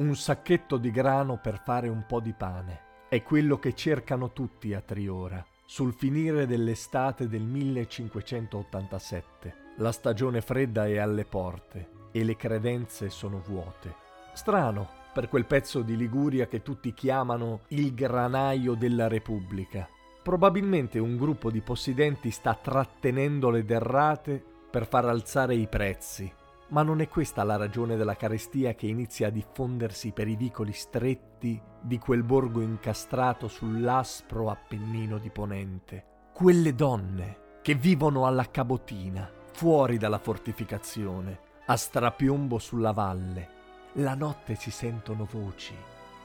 Un sacchetto di grano per fare un po' di pane. È quello che cercano tutti a Triora, sul finire dell'estate del 1587. La stagione fredda è alle porte e le credenze sono vuote. Strano per quel pezzo di Liguria che tutti chiamano il granaio della Repubblica. Probabilmente un gruppo di possidenti sta trattenendo le derrate per far alzare i prezzi ma non è questa la ragione della carestia che inizia a diffondersi per i vicoli stretti di quel borgo incastrato sull'aspro Appennino di Ponente. Quelle donne che vivono alla cabotina, fuori dalla fortificazione, a strapiombo sulla valle. La notte si sentono voci,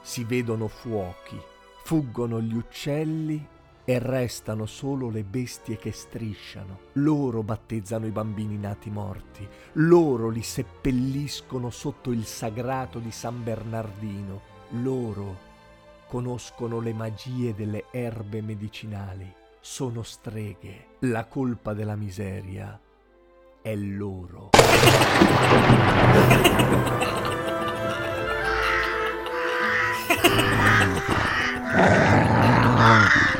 si vedono fuochi, fuggono gli uccelli e restano solo le bestie che strisciano. Loro battezzano i bambini nati morti, loro li seppelliscono sotto il sagrato di San Bernardino, loro conoscono le magie delle erbe medicinali, sono streghe, la colpa della miseria è loro.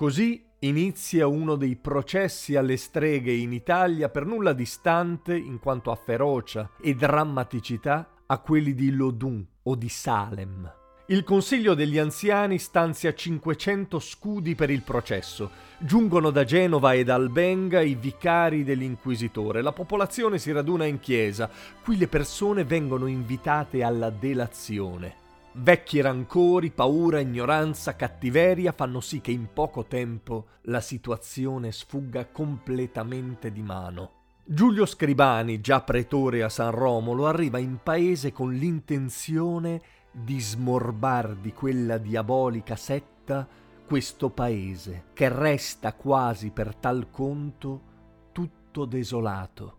Così inizia uno dei processi alle streghe in Italia per nulla distante in quanto a ferocia e drammaticità a quelli di Lodun o di Salem. Il Consiglio degli Anziani stanzia 500 scudi per il processo. Giungono da Genova e da Albenga i vicari dell'inquisitore. La popolazione si raduna in chiesa. Qui le persone vengono invitate alla delazione. Vecchi rancori, paura, ignoranza, cattiveria fanno sì che in poco tempo la situazione sfugga completamente di mano. Giulio Scribani, già pretore a San Romolo, arriva in paese con l'intenzione di smorbar di quella diabolica setta questo paese, che resta quasi per tal conto tutto desolato.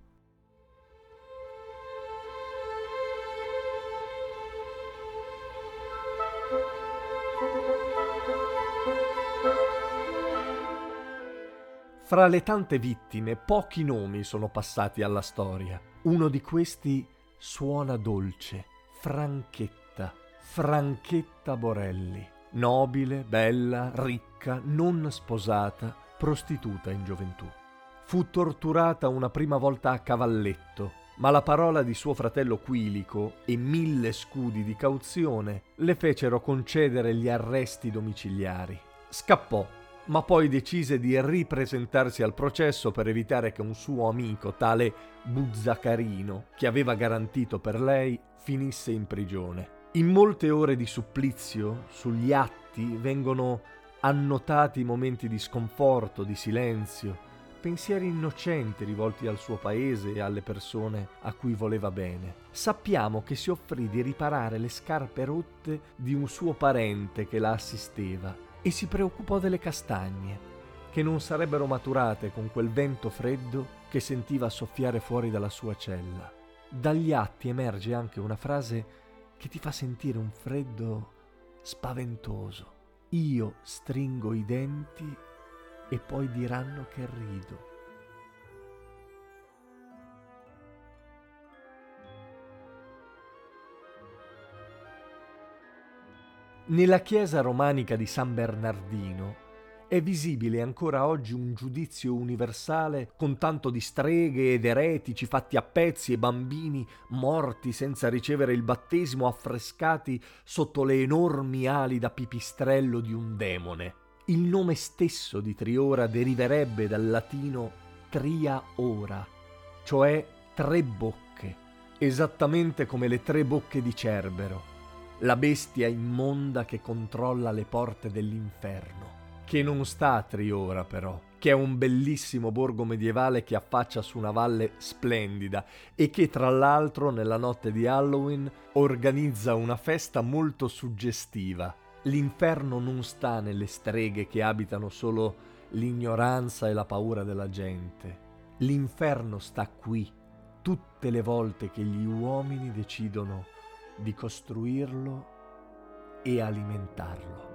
Fra le tante vittime, pochi nomi sono passati alla storia. Uno di questi suona dolce, Franchetta, Franchetta Borelli. Nobile, bella, ricca, non sposata, prostituta in gioventù. Fu torturata una prima volta a cavalletto, ma la parola di suo fratello Quilico e mille scudi di cauzione le fecero concedere gli arresti domiciliari. Scappò ma poi decise di ripresentarsi al processo per evitare che un suo amico, tale Buzzacarino, che aveva garantito per lei, finisse in prigione. In molte ore di supplizio, sugli atti vengono annotati momenti di sconforto, di silenzio, pensieri innocenti rivolti al suo paese e alle persone a cui voleva bene. Sappiamo che si offrì di riparare le scarpe rotte di un suo parente che la assisteva e si preoccupò delle castagne, che non sarebbero maturate con quel vento freddo che sentiva soffiare fuori dalla sua cella. Dagli atti emerge anche una frase che ti fa sentire un freddo spaventoso. Io stringo i denti e poi diranno che rido. Nella chiesa romanica di San Bernardino è visibile ancora oggi un giudizio universale con tanto di streghe ed eretici fatti a pezzi e bambini morti senza ricevere il battesimo affrescati sotto le enormi ali da pipistrello di un demone. Il nome stesso di Triora deriverebbe dal latino tria ora, cioè tre bocche, esattamente come le tre bocche di Cerbero, la bestia immonda che controlla le porte dell'inferno, che non sta a Triora però, che è un bellissimo borgo medievale che affaccia su una valle splendida e che tra l'altro nella notte di Halloween organizza una festa molto suggestiva. L'inferno non sta nelle streghe che abitano solo l'ignoranza e la paura della gente. L'inferno sta qui, tutte le volte che gli uomini decidono di costruirlo e alimentarlo.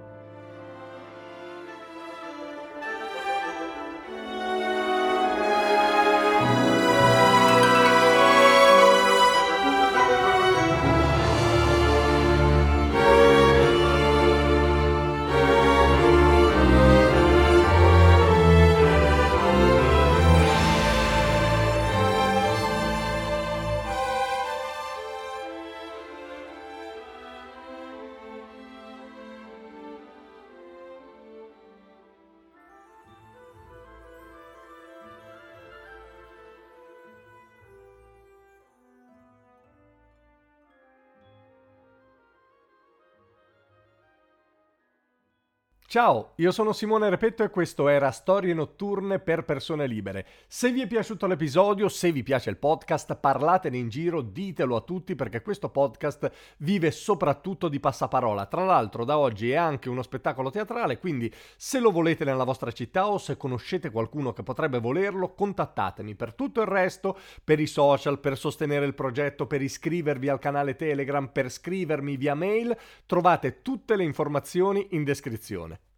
Ciao, io sono Simone Repetto e questo era Storie notturne per persone libere. Se vi è piaciuto l'episodio, se vi piace il podcast, parlatene in giro, ditelo a tutti perché questo podcast vive soprattutto di passaparola. Tra l'altro da oggi è anche uno spettacolo teatrale, quindi se lo volete nella vostra città o se conoscete qualcuno che potrebbe volerlo, contattatemi. Per tutto il resto, per i social, per sostenere il progetto, per iscrivervi al canale Telegram, per scrivermi via mail, trovate tutte le informazioni in descrizione.